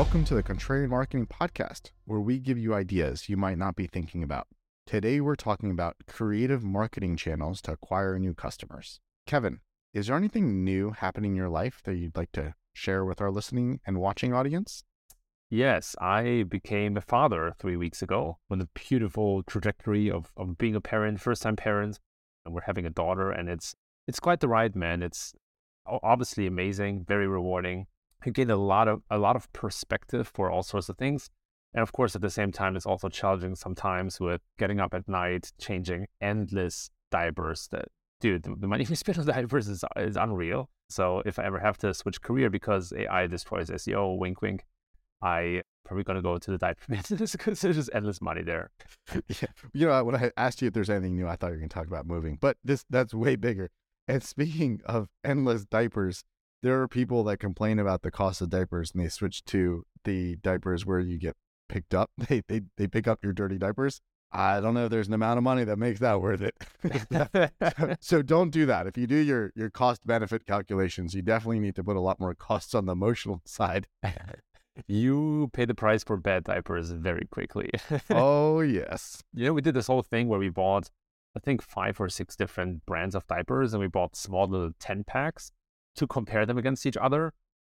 Welcome to the Contrarian Marketing Podcast, where we give you ideas you might not be thinking about. Today, we're talking about creative marketing channels to acquire new customers. Kevin, is there anything new happening in your life that you'd like to share with our listening and watching audience? Yes, I became a father three weeks ago on a beautiful trajectory of, of being a parent, first time parent, and we're having a daughter, and it's it's quite the ride, man. It's obviously amazing, very rewarding. I gained a lot of a lot of perspective for all sorts of things. And of course, at the same time, it's also challenging sometimes with getting up at night, changing endless diapers. That dude, the money we spend on diapers is is unreal. So if I ever have to switch career because AI destroys SEO, wink wink, I probably gonna go to the diaper business because there's just endless money there. yeah, you know, when I asked you if there's anything new, I thought you were gonna talk about moving, but this that's way bigger. And speaking of endless diapers, there are people that complain about the cost of diapers and they switch to the diapers where you get picked up. They they they pick up your dirty diapers. I don't know if there's an amount of money that makes that worth it. so, so, don't do that. If you do your your cost benefit calculations, you definitely need to put a lot more costs on the emotional side. you pay the price for bad diapers very quickly. oh yes. You know, we did this whole thing where we bought I think five or six different brands of diapers and we bought small little 10 packs to compare them against each other.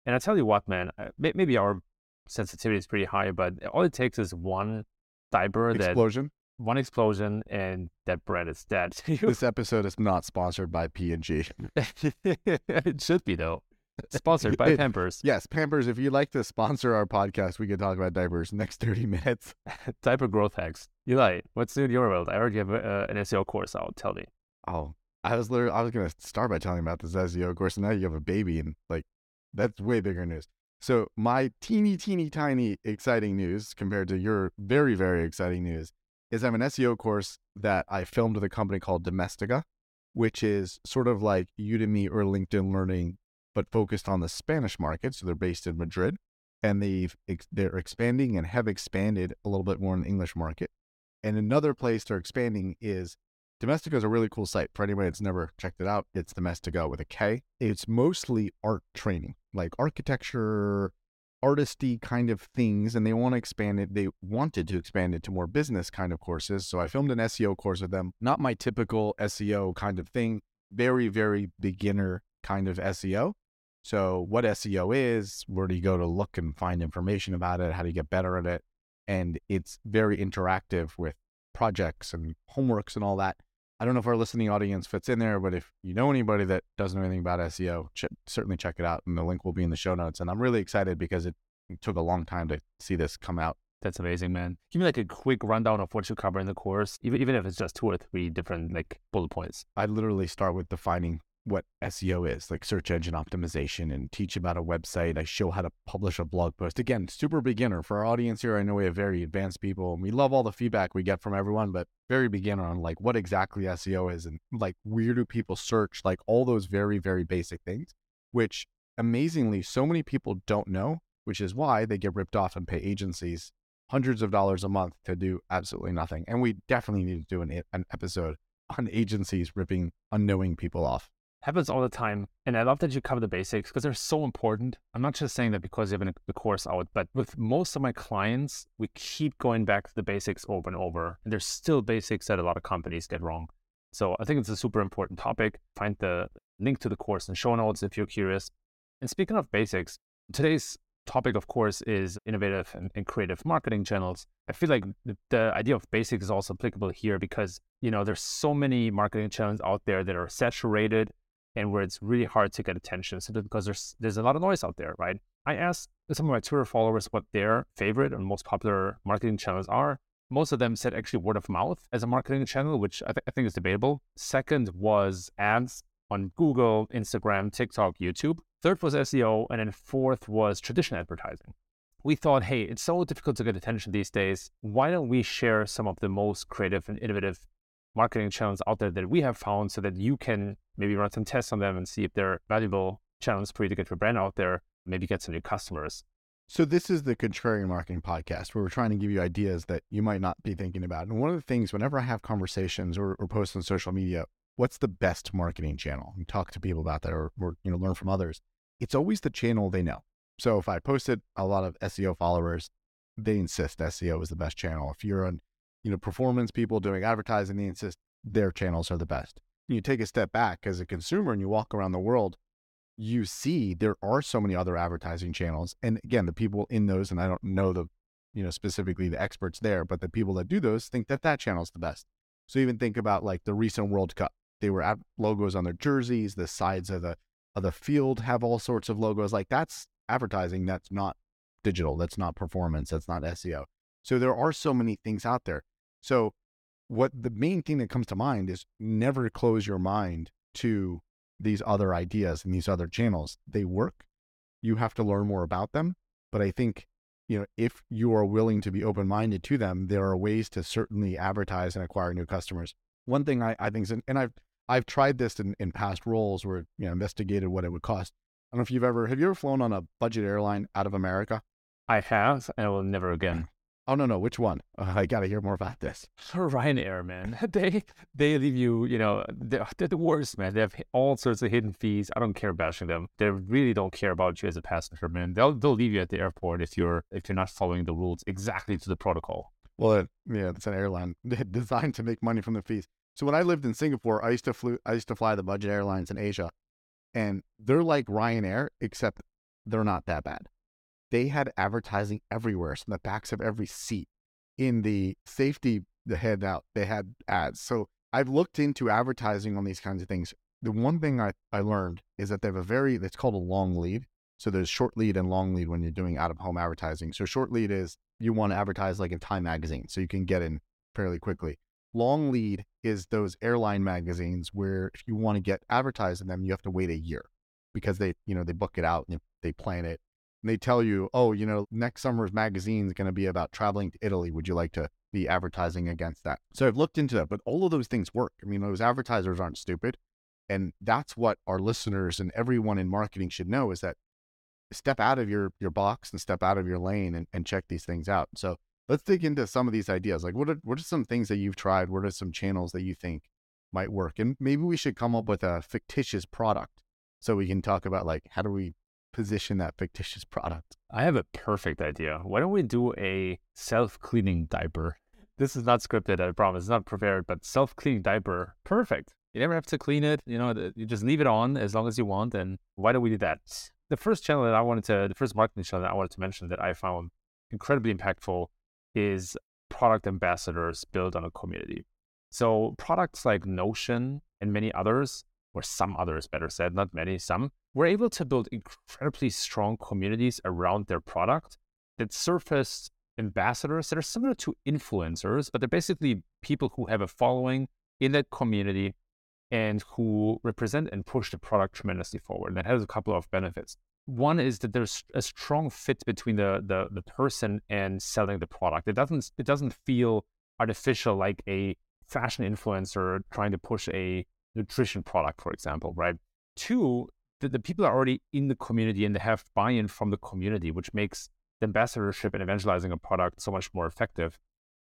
And I tell you what, man, uh, maybe our sensitivity is pretty high, but all it takes is one diaper that explosion. That, one explosion and that bread is dead. this episode is not sponsored by P&G. it should be though. Sponsored by Pampers. yes, Pampers. If you'd like to sponsor our podcast, we could talk about diapers next 30 minutes. Diaper growth hacks. Eli, what's new in your world? I already have uh, an SEO course out. Tell me. Oh, I was literally, I was going to start by telling about this SEO course, and now you have a baby, and like, that's way bigger news. So, my teeny, teeny, tiny exciting news compared to your very, very exciting news is I have an SEO course that I filmed with a company called Domestika, which is sort of like Udemy or LinkedIn Learning, but focused on the Spanish market. So, they're based in Madrid and they've they're expanding and have expanded a little bit more in the English market. And another place they're expanding is Domestika is a really cool site. For anyone that's never checked it out, it's Domestika with a K. It's mostly art training, like architecture, artisty kind of things, and they want to expand it. They wanted to expand it to more business kind of courses. So I filmed an SEO course with them. Not my typical SEO kind of thing, very, very beginner kind of SEO. So, what SEO is, where do you go to look and find information about it? How do you get better at it? And it's very interactive with projects and homeworks and all that. I don't know if our listening audience fits in there, but if you know anybody that doesn't know anything about SEO, ch- certainly check it out. And the link will be in the show notes. And I'm really excited because it took a long time to see this come out. That's amazing, man. Give me like a quick rundown of what you cover in the course, even even if it's just two or three different like bullet points. I literally start with defining what SEO is, like search engine optimization, and teach about a website. I show how to publish a blog post. Again, super beginner for our audience here. I know we have very advanced people, and we love all the feedback we get from everyone, but very beginner on like what exactly SEO is and like where do people search, like all those very, very basic things, which amazingly so many people don't know, which is why they get ripped off and pay agencies hundreds of dollars a month to do absolutely nothing. And we definitely need to do an, an episode on agencies ripping unknowing people off happens all the time. And I love that you cover the basics because they're so important. I'm not just saying that because you have the course out, but with most of my clients, we keep going back to the basics over and over. And there's still basics that a lot of companies get wrong. So I think it's a super important topic. Find the link to the course in show notes if you're curious. And speaking of basics, today's topic, of course, is innovative and, and, creative marketing channels. I feel like the, the, idea of basics is also applicable here because, you know, there's so many marketing channels out there that are saturated and where it's really hard to get attention simply because there's there's a lot of noise out there, right? I asked some of my Twitter followers what their favorite and most popular marketing channels are. Most of them said actually word of mouth as a marketing channel, which I, th- I think is debatable. Second was ads on Google, Instagram, TikTok, YouTube. Third was SEO, and then fourth was traditional advertising. We thought, hey, it's so difficult to get attention these days. Why don't we share some of the most creative and innovative marketing channels out there that we have found so that you can maybe run some tests on them and see if they're valuable channels for you to get your brand out there, maybe get some new customers. So this is the Contrarian Marketing Podcast where we're trying to give you ideas that you might not be thinking about. And one of the things, whenever I have conversations or, or post on social media, what's the best marketing channel? And talk to people about that or, or you know learn from others. It's always the channel they know. So if I posted a lot of SEO followers, they insist SEO is the best channel. If you're on, you know, performance people doing advertising, they insist their channels are the best. You take a step back as a consumer and you walk around the world, you see there are so many other advertising channels. And again, the people in those, and I don't know the, you know, specifically the experts there, but the people that do those think that that channel is the best. So even think about like the recent World Cup. They were at logos on their jerseys, the sides of the of the field have all sorts of logos. Like that's advertising. That's not digital. That's not performance. That's not SEO. So there are so many things out there. So what the main thing that comes to mind is never close your mind to these other ideas and these other channels. They work. You have to learn more about them. But I think, you know, if you are willing to be open minded to them, there are ways to certainly advertise and acquire new customers. One thing I, I think is, and I've I've tried this in, in past roles where you know investigated what it would cost. I don't know if you've ever have you ever flown on a budget airline out of America? I have, and I will never again. Oh no, no, which one? Uh, I got to hear more about this. Ryanair, man, they they leave you, you know, they're, they're, the worst, man. They have all sorts of hidden fees. I don't care bashing them. They really don't care about you as a passenger, man. They'll they'll leave you at the airport if you're if you're not following the rules exactly to the protocol. Well, it, yeah, it's an airline designed to make money from the fees. So when I lived in Singapore, I used to flew, I used to fly the budget airlines in Asia, and they're like Ryanair, except they're not that bad they had advertising everywhere. So in the backs of every seat, in the safety the handout, they had ads. So I've looked into advertising on these kinds of things. The one thing I, I learned is that they have a very, it's called a long lead. So there's short lead and long lead when you're doing out of home advertising. So short lead is you want to advertise like in Time magazine, so you can get in fairly quickly. Long lead is those airline magazines where if you want to get advertised in them, you have to wait a year because they, you know, they book it out and they plan it and they tell you, oh, you know, next summer's magazine is going to be about traveling to Italy. Would you like to be advertising against that? So I've looked into that, but all of those things work. I mean, those advertisers aren't stupid. And that's what our listeners and everyone in marketing should know is that step out of your, your box and step out of your lane and, and check these things out. So let's dig into some of these ideas. Like what are, what are some things that you've tried? What are some channels that you think might work? And maybe we should come up with a fictitious product so we can talk about like, how do we position that fictitious product? I have a perfect idea. Why don't we do a self cleaning diaper? This is not scripted, I promise. It's not prepared, but self cleaning diaper, perfect. You never have to clean it. You know, you just leave it on as long as you want. And why don't we do that? The first channel that I wanted to, the first marketing channel that I wanted to mention that I found incredibly impactful is product ambassadors built on a community. So products like Notion and many others, or some others, better said, not many, some, were able to build incredibly strong communities around their product that surfaced ambassadors that are similar to influencers, but they're basically people who have a following in that community and who represent and push the product tremendously forward. And that has a couple of benefits. One is that there's a strong fit between the, the the person and selling the product. It doesn't it doesn't feel artificial like a fashion influencer trying to push a nutrition product, for example, right? Two, the, the people are already in the community and they have buy-in from the community, which makes the ambassadorship and evangelizing a product so much more effective.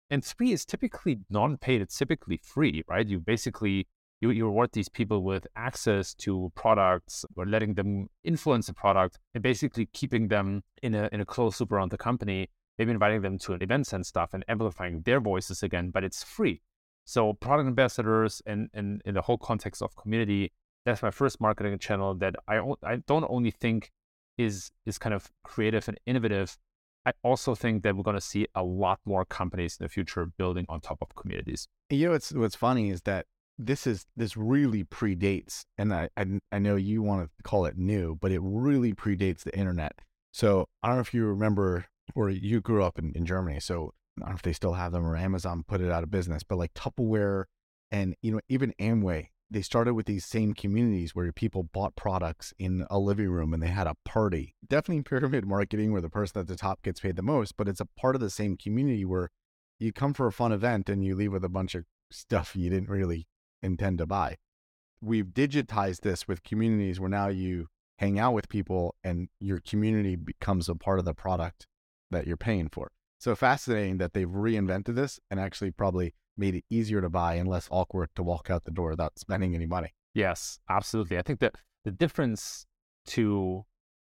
And three is typically non-paid. It's typically free, right? You basically you, you reward these people with access to products or letting them influence the product and basically keeping them in a in a close loop around the company, maybe inviting them to events and stuff and amplifying their voices again, but it's free. So product ambassadors and, and in the whole context of community that's my first marketing channel that I I don't only think is is kind of creative and innovative. I also think that we're going to see a lot more companies in the future building on top of communities. You know, what's what's funny is that this is this really predates, and I I, I know you want to call it new, but it really predates the internet. So I don't know if you remember, or you grew up in, in Germany, so I don't know if they still have them or Amazon put it out of business, but like Tupperware and you know even Amway they started with these same communities where people bought products in a living room and they had a party. Definitely pyramid marketing where the person at the top gets paid the most, but it's a part of the same community where you come for a fun event and you leave with a bunch of stuff you didn't really intend to buy. We've digitized this with communities where now you hang out with people and your community becomes a part of the product that you're paying for. So fascinating that they've reinvented this and actually probably made it easier to buy and less awkward to walk out the door without spending any money. Yes, absolutely. I think that the difference to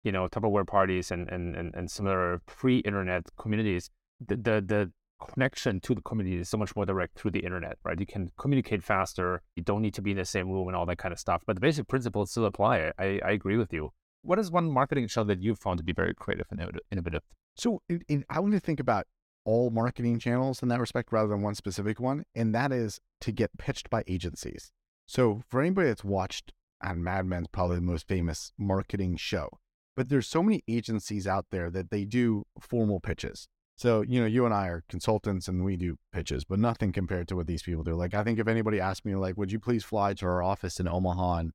you know, Tupperware parties and and and, and similar pre-internet communities, the, the the connection to the community is so much more direct through the internet, right? You can communicate faster. You don't need to be in the same room and all that kind of stuff. But the basic principles still apply. I, I agree with you. What is one marketing channel that you've found to be very creative and innovative? So in, in, I want to think about all marketing channels in that respect rather than one specific one. And that is to get pitched by agencies. So for anybody that's watched, on Mad Men's probably the most famous marketing show, but there's so many agencies out there that they do formal pitches. So, you know, you and I are consultants and we do pitches, but nothing compared to what these people do. Like, I think if anybody asked me, like, would you please fly to our office in Omaha and,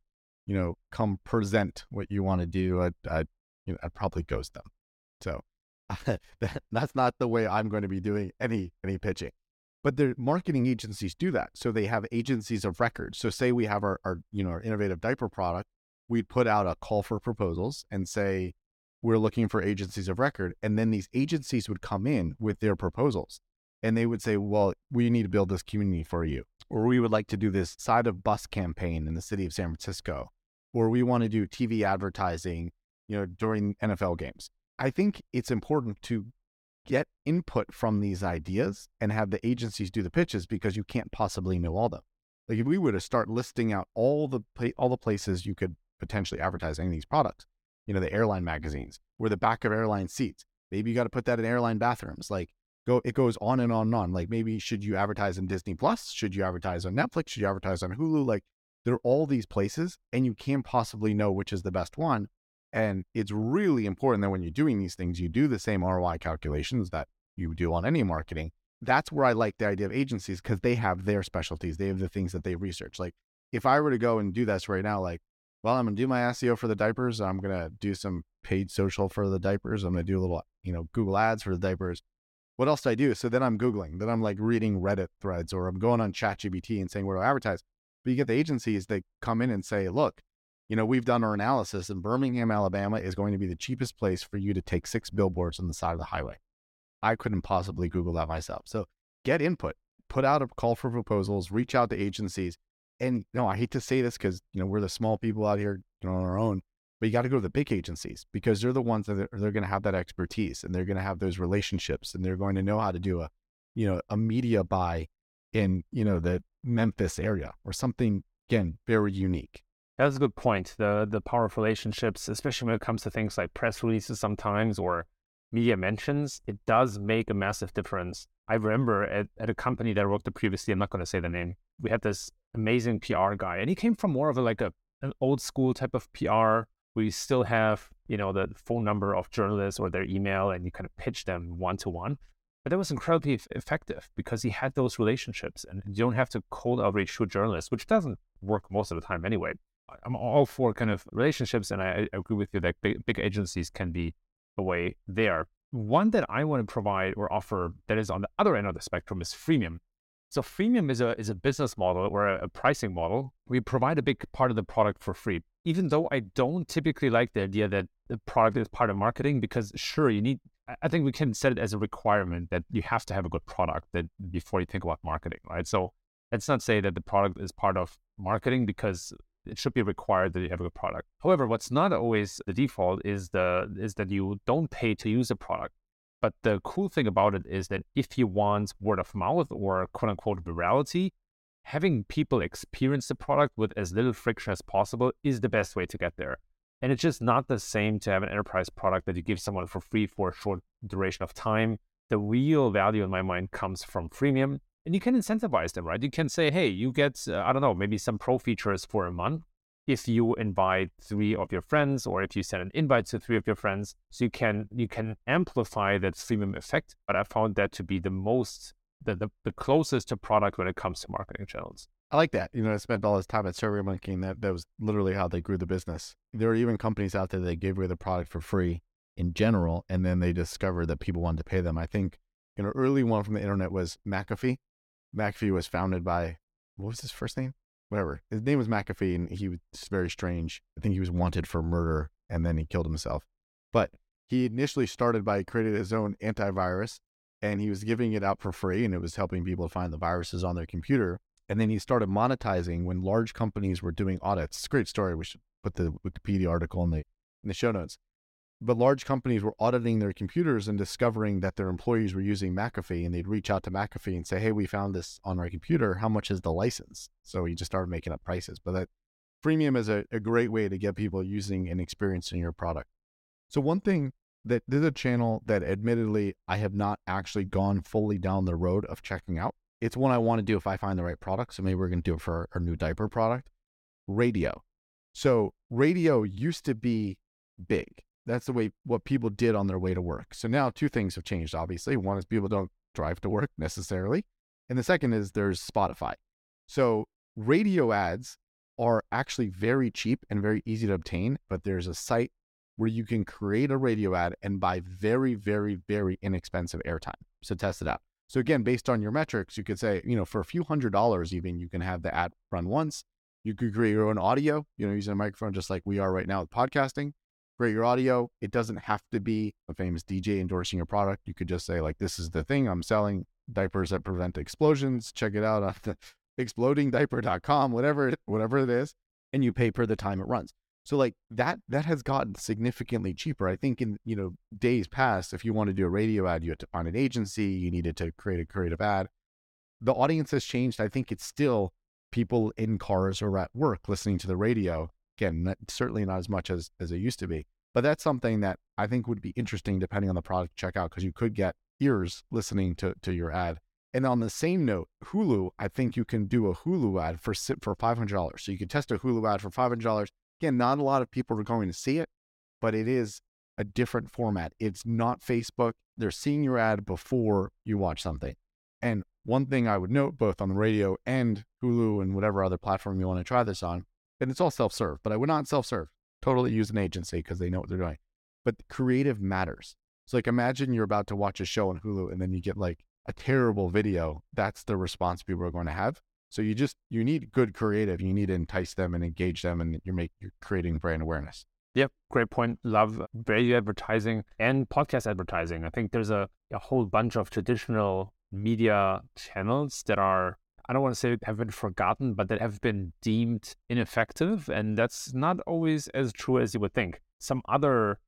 you know, come present what you want to do, I'd, I'd, you know, I'd probably ghost them. So that's not the way I'm going to be doing any, any pitching. But the marketing agencies do that. So they have agencies of record. So say we have our, our, you know, our innovative diaper product, we'd put out a call for proposals and say, we're looking for agencies of record. And then these agencies would come in with their proposals and they would say, well, we need to build this community for you. Or we would like to do this side of bus campaign in the city of San Francisco. Or we want to do TV advertising, you know, during NFL games. I think it's important to get input from these ideas and have the agencies do the pitches because you can't possibly know all them. Like if we were to start listing out all the all the places you could potentially advertise any of these products, you know, the airline magazines or the back of airline seats. Maybe you got to put that in airline bathrooms. Like go, it goes on and on and on. Like maybe should you advertise in Disney Plus? Should you advertise on Netflix? Should you advertise on Hulu? Like there are all these places and you can't possibly know which is the best one. And it's really important that when you're doing these things, you do the same ROI calculations that you do on any marketing. That's where I like the idea of agencies because they have their specialties. They have the things that they research. Like if I were to go and do this right now, like well, I'm gonna do my SEO for the diapers. I'm gonna do some paid social for the diapers. I'm gonna do a little, you know, Google ads for the diapers. What else do I do? So then I'm Googling, then I'm like reading Reddit threads or I'm going on ChatGPT and saying, where I advertise? But you get the agencies that come in and say, look, you know, we've done our analysis and Birmingham, Alabama is going to be the cheapest place for you to take six billboards on the side of the highway. I couldn't possibly Google that myself. So get input, put out a call for proposals, reach out to agencies, and no, I hate to say this because you know we're the small people out here, you know, on our own. But you got to go to the big agencies because they're the ones that are, they're going to have that expertise and they're going to have those relationships and they're going to know how to do a, you know, a media buy in you know the Memphis area or something again very unique. That's a good point. The the power of relationships, especially when it comes to things like press releases sometimes or media mentions, it does make a massive difference. I remember at, at a company that I worked at previously, I'm not going to say the name, we had this amazing PR guy, and he came from more of a like a an old school type of PR where you still have you know the phone number of journalists or their email, and you kind of pitch them one to one. But that was incredibly effective because he had those relationships, and you don't have to cold outreach to a journalist, which doesn't work most of the time anyway. I'm all for kind of relationships, and I, I agree with you that big, big agencies can be a way there. One that I want to provide or offer that is on the other end of the spectrum is freemium. So freemium is a is a business model or a, a, pricing model. We provide a big part of the product for free. Even though I don't typically like the idea that the product is part of marketing, because sure you need. I think we can set it as a requirement that you have to have a good product that before you think about marketing, right? So let's not say that the product is part of marketing because it should be required that you have a good product. However, what's not always the default is the is that you don't pay to use a product. But the cool thing about it is that if you want word of mouth or quote unquote virality, having people experience the product with as little friction as possible is the best way to get there. And it's just not the same to have an enterprise product that you give someone for free for a short duration of time. The real value in my mind comes from freemium. And you can incentivize them, right? You can say, hey, you get, uh, I don't know, maybe some pro features for a month if you invite three of your friends or if you send an invite to three of your friends so you can you can amplify that freemium effect but i found that to be the most the, the, the closest to product when it comes to marketing channels I like that. You know, I spent all this time at SurveyMonkey, and that, that was literally how they grew the business. There are even companies out there that gave away the product for free in general, and then they discovered that people wanted to pay them. I think, you know, early one from the internet was McAfee. McAfee was founded by, what was his first name? whatever. His name was McAfee, and he was very strange. I think he was wanted for murder, and then he killed himself. But he initially started by creating his own antivirus, and he was giving it out for free, and it was helping people find the viruses on their computer. And then he started monetizing when large companies were doing audits. It's a great story. We should put the Wikipedia article in the in the show notes. But large companies were auditing their computers and discovering that their employees were using McAfee, and they'd reach out to McAfee and say, "Hey, we found this on our computer. How much is the license?" So we just started making up prices. But that freemium is a, a great way to get people using and experiencing your product. So one thing that this is a channel that admittedly I have not actually gone fully down the road of checking out. It's one I want to do if I find the right product. So maybe we're going to do it for our new diaper product. Radio. So radio used to be big. That's the way what people did on their way to work. So now two things have changed, obviously. One is people don't drive to work necessarily. And the second is there's Spotify. So radio ads are actually very cheap and very easy to obtain, but there's a site where you can create a radio ad and buy very, very, very inexpensive airtime. So test it out. So again, based on your metrics, you could say, you know, for a few hundred dollars, even you can have the ad run once. You could create your own audio, you know, using a microphone just like we are right now with podcasting. Create your audio. It doesn't have to be a famous DJ endorsing your product. You could just say, like, this is the thing I'm selling diapers that prevent explosions. Check it out on the explodingdiaper.com, whatever, whatever it is. And you pay per the time it runs. So like that that has gotten significantly cheaper. I think in you know days past, if you want to do a radio ad, you had to find an agency, you needed to create a creative ad. The audience has changed. I think it's still people in cars or at work listening to the radio. Again, not, certainly not as much as as it used to be. But that's something that I think would be interesting depending on the product check out because you could get ears listening to to your ad. And on the same note, Hulu, I think you can do a Hulu ad for for five hundred dollars. So you could test a Hulu ad for five hundred dollars Again, not a lot of people are going to see it, but it is a different format. It's not Facebook. They're seeing your ad before you watch something. And one thing I would note, both on the radio and Hulu and whatever other platform you want to try this on, and it's all self serve, but I would not self serve. Totally use an agency because they know what they're doing. But creative matters. So, like, imagine you're about to watch a show on Hulu and then you get like a terrible video. That's the response people are going to have. So you just you need good creative. You need to entice them and engage them, and you're make you're creating brand awareness. Yep, great point. Love radio advertising and podcast advertising. I think there's a, a whole bunch of traditional media channels that are I don't want to say have been forgotten, but that have been deemed ineffective. And that's not always as true as you would think. Some other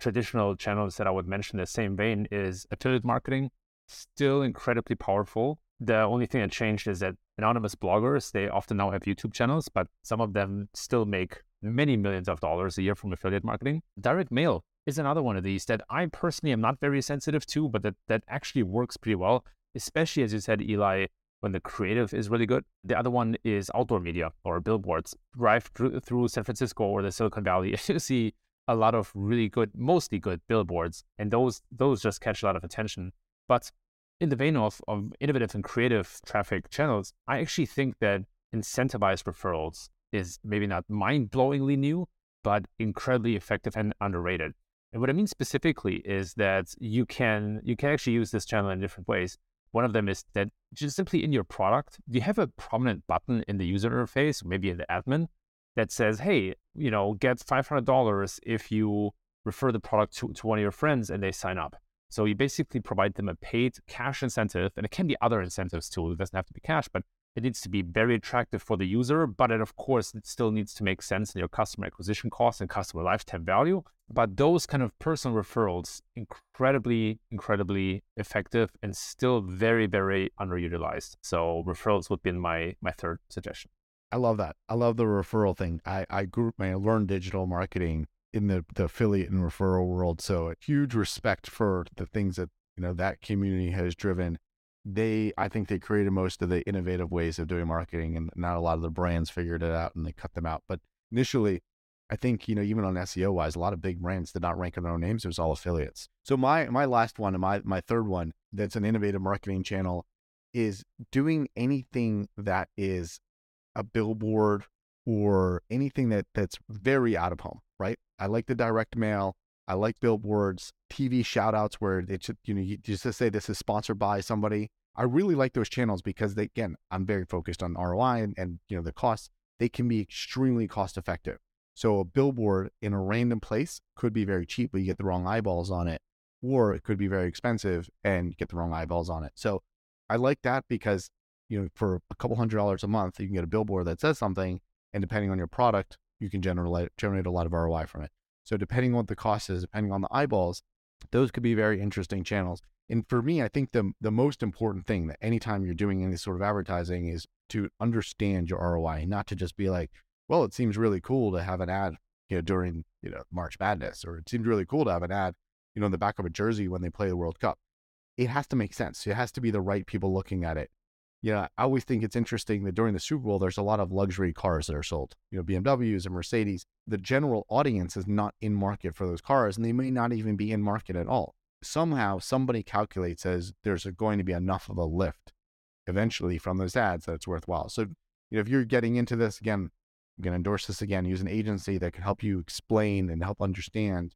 traditional channels that I would mention in the same vein is affiliate marketing, still incredibly powerful. The only thing that changed is that anonymous bloggers, they often now have YouTube channels, but some of them still make many millions of dollars a year from affiliate marketing. Direct mail is another one of these that I personally am not very sensitive to, but that, that actually works pretty well, especially as you said, Eli, when the creative is really good. The other one is outdoor media or billboards. Drive through, through San Francisco or the Silicon Valley, you see a lot of really good, mostly good billboards, and those those just catch a lot of attention. But in the vein of, of innovative and creative traffic channels, I actually think that incentivized referrals is maybe not mind blowingly new, but incredibly effective and underrated. And what I mean specifically is that you can you can actually use this channel in different ways. One of them is that just simply in your product, you have a prominent button in the user interface, maybe in the admin, that says, hey, you know, get $500 if you refer the product to, to one of your friends and they sign up. So you basically provide them a paid cash incentive, and it can be other incentives too. It doesn't have to be cash, but it needs to be very attractive for the user. But it, of course, it still needs to make sense in your customer acquisition cost and customer lifetime value. But those kind of personal referrals, incredibly, incredibly effective and still very, very underutilized. So referrals would be my my third suggestion. I love that. I love the referral thing. I, I grew I learned digital marketing in the, the affiliate and referral world. So a huge respect for the things that, you know, that community has driven. They, I think they created most of the innovative ways of doing marketing and not a lot of the brands figured it out and they cut them out. But initially, I think, you know, even on SEO wise, a lot of big brands did not rank on their own names. It was all affiliates. So my, my last one and my, my third one that's an innovative marketing channel is doing anything that is a billboard or anything that that's very out of home, right? I like the direct mail. I like billboards, TV shout outs where it's, you know, you just say this is sponsored by somebody. I really like those channels because they, again, I'm very focused on ROI and, and you know, the costs. They can be extremely cost effective. So a billboard in a random place could be very cheap, but you get the wrong eyeballs on it, or it could be very expensive and get the wrong eyeballs on it. So I like that because, you know, for a couple hundred dollars a month, you can get a billboard that says something and depending on your product, you can generate generate a lot of ROI from it. So depending on what the cost is, depending on the eyeballs, those could be very interesting channels. And for me, I think the the most important thing that anytime you're doing any sort of advertising is to understand your ROI, not to just be like, well, it seems really cool to have an ad, you know, during you know March Madness, or it seems really cool to have an ad, you know, in the back of a jersey when they play the World Cup. It has to make sense. It has to be the right people looking at it. You know, I always think it's interesting that during the Super Bowl, there's a lot of luxury cars that are sold. You know, BMWs and Mercedes. The general audience is not in market for those cars, and they may not even be in market at all somehow somebody calculates as there's going to be enough of a lift eventually from those ads that it's worthwhile. So, you know, if you're getting into this again, I'm going to endorse this again. Use an agency that can help you explain and help understand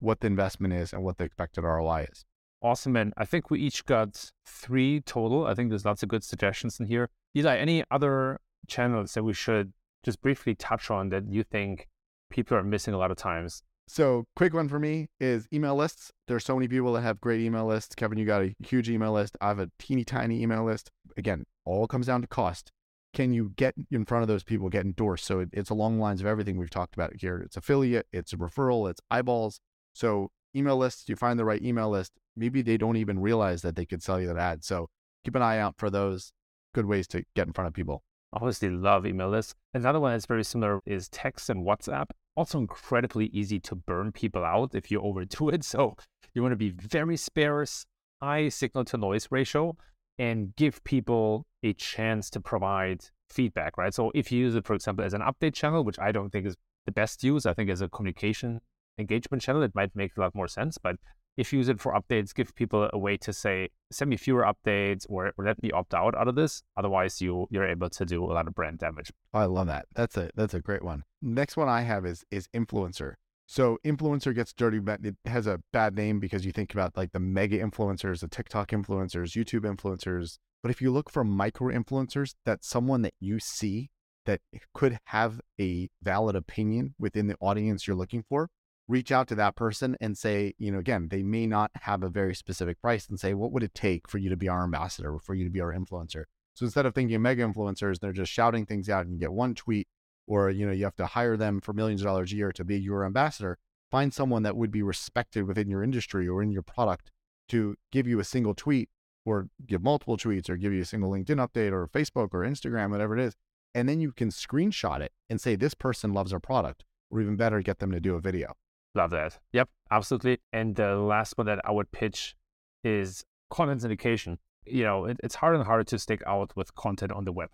what the investment is and what the expected ROI is. Awesome, man. I think we each got three total. I think there's lots of good suggestions in here. Eli, any other channels that we should just briefly touch on that you think people are missing a lot of times so, quick one for me is email lists. There's so many people that have great email lists. Kevin, you got a huge email list. I have a teeny tiny email list. Again, all comes down to cost. Can you get in front of those people, get endorsed? So it, it's along the lines of everything we've talked about here. It's affiliate, it's a referral, it's eyeballs. So email lists, you find the right email list. Maybe they don't even realize that they could sell you that ad. So keep an eye out for those good ways to get in front of people. Obviously, love email lists. Another one that's very similar is text and WhatsApp also incredibly easy to burn people out if you overdo it. So you want to be very sparse, high signal to noise ratio, and give people a chance to provide feedback, right? So if you use it, for example, as an update channel, which I don't think is the best use, I think as a communication engagement channel, it might make a lot more sense. But if you use it for updates, give people a way to say, send me fewer updates or, or let me opt out out of this. Otherwise, you you're able to do a lot of brand damage. I love that. That's a that's a great one. Next one I have is is influencer. So influencer gets dirty, but it has a bad name because you think about like the mega influencers, the TikTok influencers, YouTube influencers. But if you look for micro influencers, that's someone that you see that could have a valid opinion within the audience you're looking for reach out to that person and say, you know, again, they may not have a very specific price and say, what would it take for you to be our ambassador, or for you to be our influencer? So instead of thinking mega influencers, they're just shouting things out and you get one tweet, or you know, you have to hire them for millions of dollars a year to be your ambassador. Find someone that would be respected within your industry or in your product to give you a single tweet or give multiple tweets or give you a single LinkedIn update or Facebook or Instagram, whatever it is. And then you can screenshot it and say, this person loves our product, or even better, get them to do a video. Love that. Yep, absolutely. And the last one that I would pitch is content syndication. You know, it, it's harder and harder to stick out with content on the web.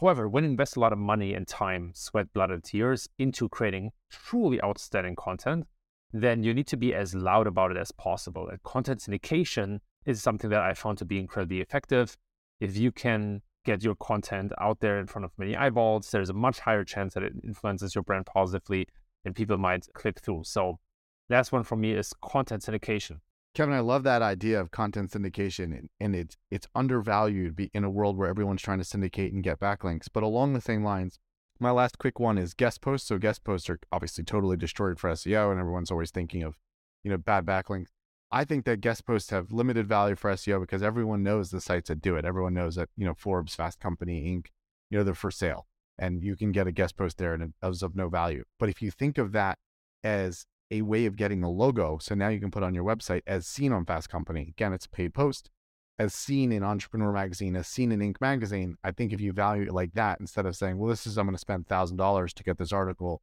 However, when you invest a lot of money and time, sweat, blood, and tears into creating truly outstanding content, then you need to be as loud about it as possible. And content syndication is something that I found to be incredibly effective. If you can get your content out there in front of many eyeballs, there's a much higher chance that it influences your brand positively and people might click through. So last one for me is content syndication. Kevin, I love that idea of content syndication, and, it's it's undervalued be in a world where everyone's trying to syndicate and get backlinks. But along the same lines, my last quick one is guest posts. So guest posts are obviously totally destroyed for SEO, and everyone's always thinking of, you know, bad backlinks. I think that guest posts have limited value for SEO because everyone knows the sites that do it. Everyone knows that you know Forbes, Fast Company, Inc. You know they're for sale and you can get a guest post there and it is of no value. But if you think of that as a way of getting a logo, so now you can put on your website as seen on Fast Company. Again, it's a paid post, as seen in Entrepreneur Magazine, as seen in Inc. Magazine. I think if you value it like that, instead of saying, well, this is, I'm going to spend $1,000 to get this article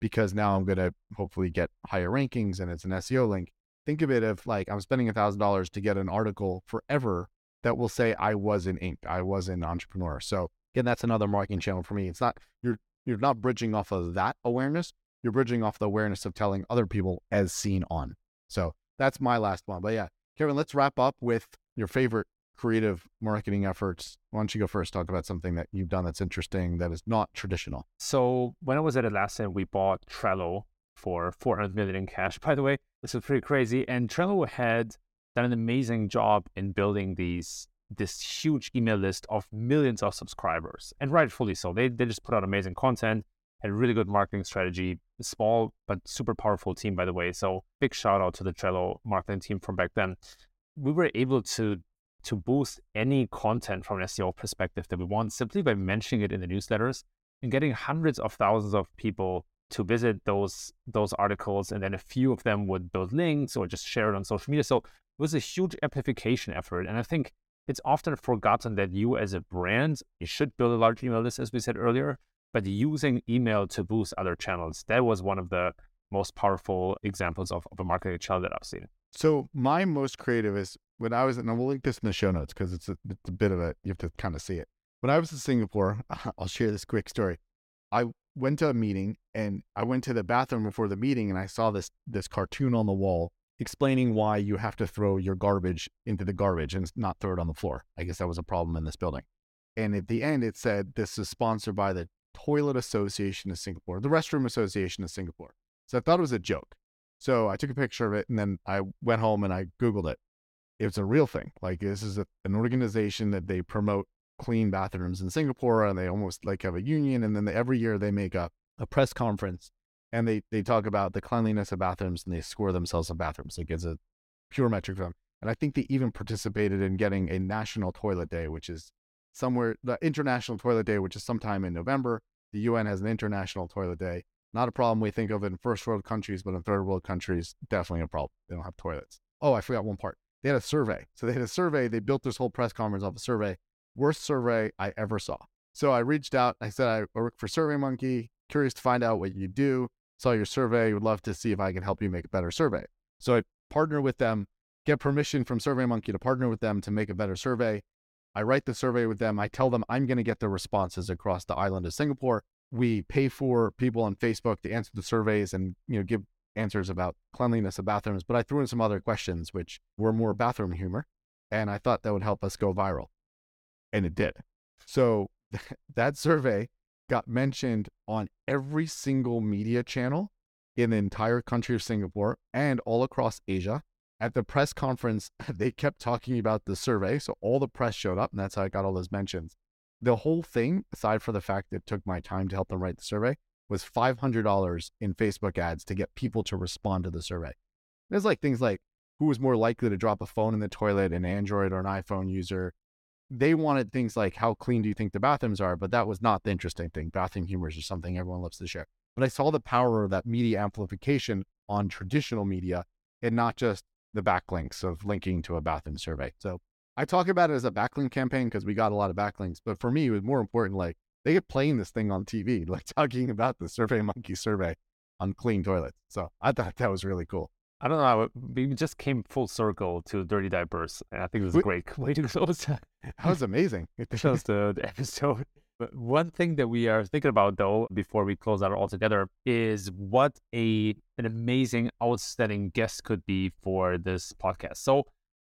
because now I'm going to hopefully get higher rankings and it's an SEO link. Think of it of like, I'm spending $1,000 to get an article forever that will say, I was in Inc., I was in Entrepreneur. So Again, that's another marketing channel for me. It's not you're you're not bridging off of that awareness. You're bridging off the awareness of telling other people as seen on. So that's my last one. But yeah, Kevin, let's wrap up with your favorite creative marketing efforts. Why don't you go first? Talk about something that you've done that's interesting that is not traditional. So when I was at Atlassian, we bought Trello for 400 million in cash. By the way, this is pretty crazy. And Trello had done an amazing job in building these this huge email list of millions of subscribers, and rightfully so. They, they just put out amazing content, had a really good marketing strategy, small but super powerful team, by the way. So big shout out to the Trello marketing team from back then. We were able to to boost any content from an SEO perspective that we want simply by mentioning it in the newsletters and getting hundreds of thousands of people to visit those those articles, and then a few of them would build links or just share it on social media. So it was a huge amplification effort, and I think it's often forgotten that you as a brand you should build a large email list, as we said earlier, but using email to boost other channels that was one of the most powerful examples of, of a marketing channel that I've seen. So my most creative is when I was, and we'll link this in the show notes because it's a, it's a bit of a, you have to kind of see it. When I was in Singapore, I'll share this quick story. I went to a meeting and I went to the bathroom before the meeting and I saw this this cartoon on the wall explaining why you have to throw your garbage into the garbage and not throw it on the floor. I guess that was a problem in this building. And at the end, it said this is sponsored by the Toilet Association of Singapore, the Restroom Association of Singapore. So I thought it was a joke. So I took a picture of it and then I went home and I Googled it. It's a real thing. Like this is a, an organization that they promote clean bathrooms in Singapore and they almost like have a union. And then they, every year they make a, a press conference and they, they talk about the cleanliness of bathrooms and they score themselves on bathrooms. Like it's a pure metric for them. And I think they even participated in getting a national toilet day, which is somewhere, the International Toilet Day, which is sometime in November. The UN has an International Toilet Day. Not a problem we think of in first world countries, but in third world countries, definitely a problem. They don't have toilets. Oh, I forgot one part. They had a survey. So they had a survey. They built this whole press conference off a survey. Worst survey I ever saw. So I reached out. I said, I work for SurveyMonkey. Curious to find out what you do. Saw your survey. Would love to see if I can help you make a better survey. So I partner with them, get permission from SurveyMonkey to partner with them to make a better survey. I write the survey with them. I tell them I'm going to get the responses across the island of Singapore we pay for people on Facebook to answer the surveys and you know give answers about cleanliness of bathrooms. But I threw in some other questions which were more bathroom humor, and I thought that would help us go viral, and it did. So that survey got mentioned on every single media channel in the entire country of Singapore and all across Asia. At the press conference, they kept talking about the survey. So all the press showed up, and that's how I got all those mentions the whole thing, aside from the fact that it took my time to help them write the survey, was $500 in Facebook ads to get people to respond to the survey. There's like things like who was more likely to drop a phone in the toilet, an Android or an iPhone user. They wanted things like how clean do you think the bathrooms are, but that was not the interesting thing. Bathroom humor is something everyone loves to share. But I saw the power of that media amplification on traditional media and not just the backlinks of linking to a bathroom survey. So I talk about it as a backlink campaign because we got a lot of backlinks. But for me, it was more important like they get playing this thing on TV, like talking about the Survey Monkey survey on clean toilets. So I thought that was really cool. I don't know. We just came full circle to dirty diapers, and I think it was a great way to close. that was amazing. It the, the episode. One thing that we are thinking about, though, before we close out altogether, is what a an amazing, outstanding guest could be for this podcast. So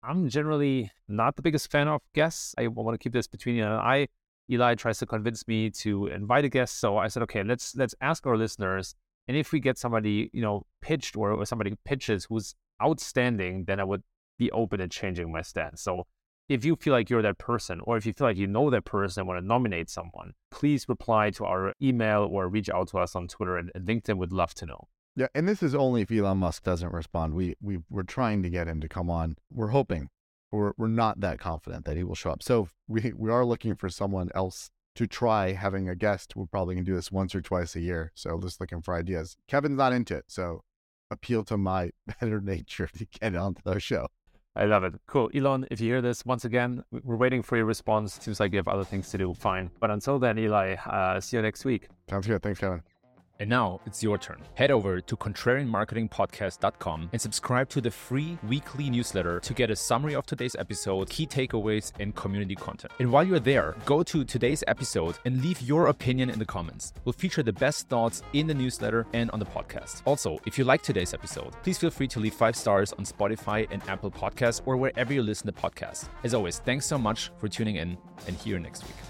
I'm generally not the biggest fan of guests. I want to keep this between you and I. Eli tries to convince me to invite a guest, so I said, okay, let's let's ask our listeners, and if we get somebody, you know, pitched or, or somebody pitches who's outstanding, then I would be open to changing my stance. So if you feel like you're that person, or if you feel like you know that person and want to nominate someone, please reply to our email or reach out to us on Twitter and, LinkedIn. Would love to know. Yeah, and this is only if Elon Musk doesn't respond. We we we're trying to get him to come on. We're hoping. We're we're not that confident that he will show up. So we we are looking for someone else to try having a guest. We're probably gonna do this once or twice a year. So just looking for ideas. Kevin's not into it, so appeal to my better nature to get onto the show. I love it. Cool. Elon, if you hear this, once again, we're waiting for your response. Seems like you have other things to do. Fine. But until then, Eli, uh, see you next week. Sounds good. Thanks, Kevin. And now it's your turn. Head over to contrarianmarketingpodcast.com and subscribe to the free weekly newsletter to get a summary of today's episode, key takeaways, and community content. And while you're there, go to today's episode and leave your opinion in the comments. We'll feature the best thoughts in the newsletter and on the podcast. Also, if you like today's episode, please feel free to leave five stars on Spotify and Apple Podcasts or wherever you listen to podcasts. As always, thanks so much for tuning in and see you next week.